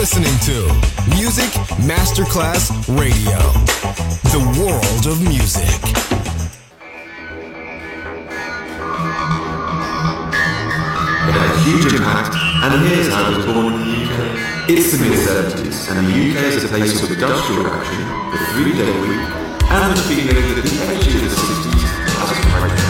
listening to Music Masterclass Radio, the world of music. A huge impact, and here's how it was born in the UK. It's the mid-70s, and the UK is a place of industrial action, the three-day week, and the feeling that the edge of the 60s has quite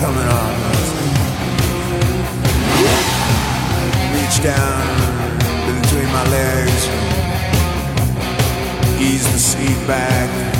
coming off. Reach down between my legs, ease the seat back.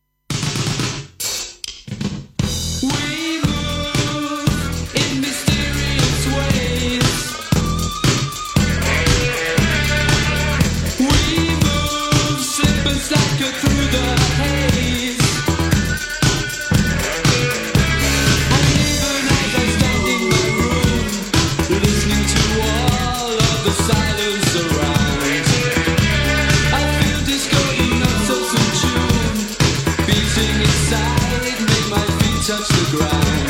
grind.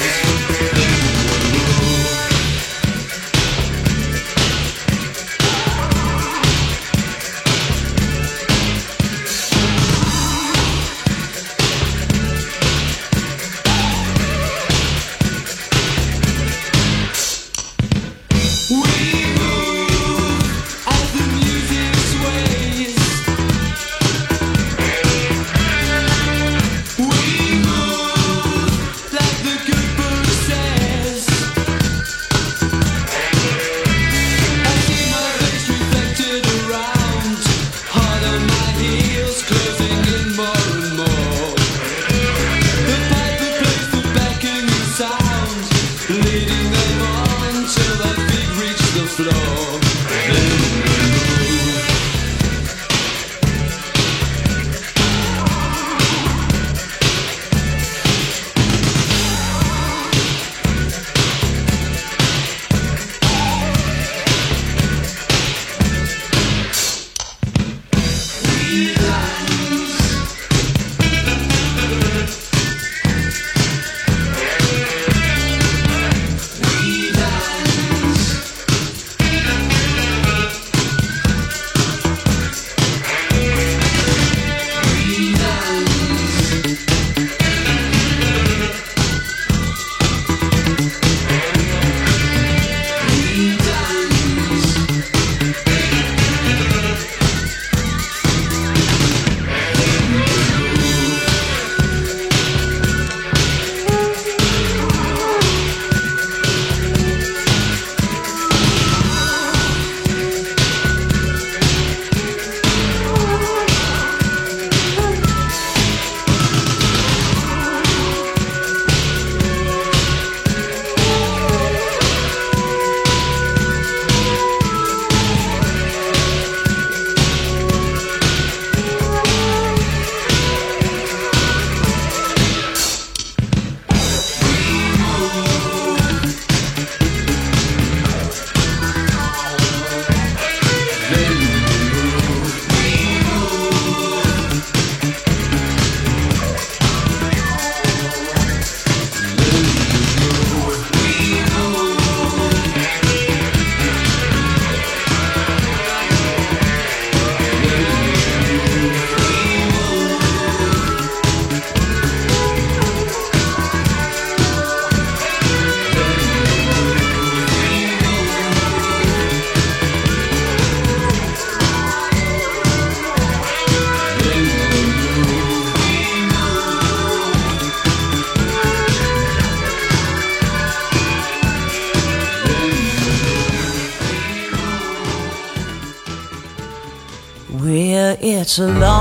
it's a long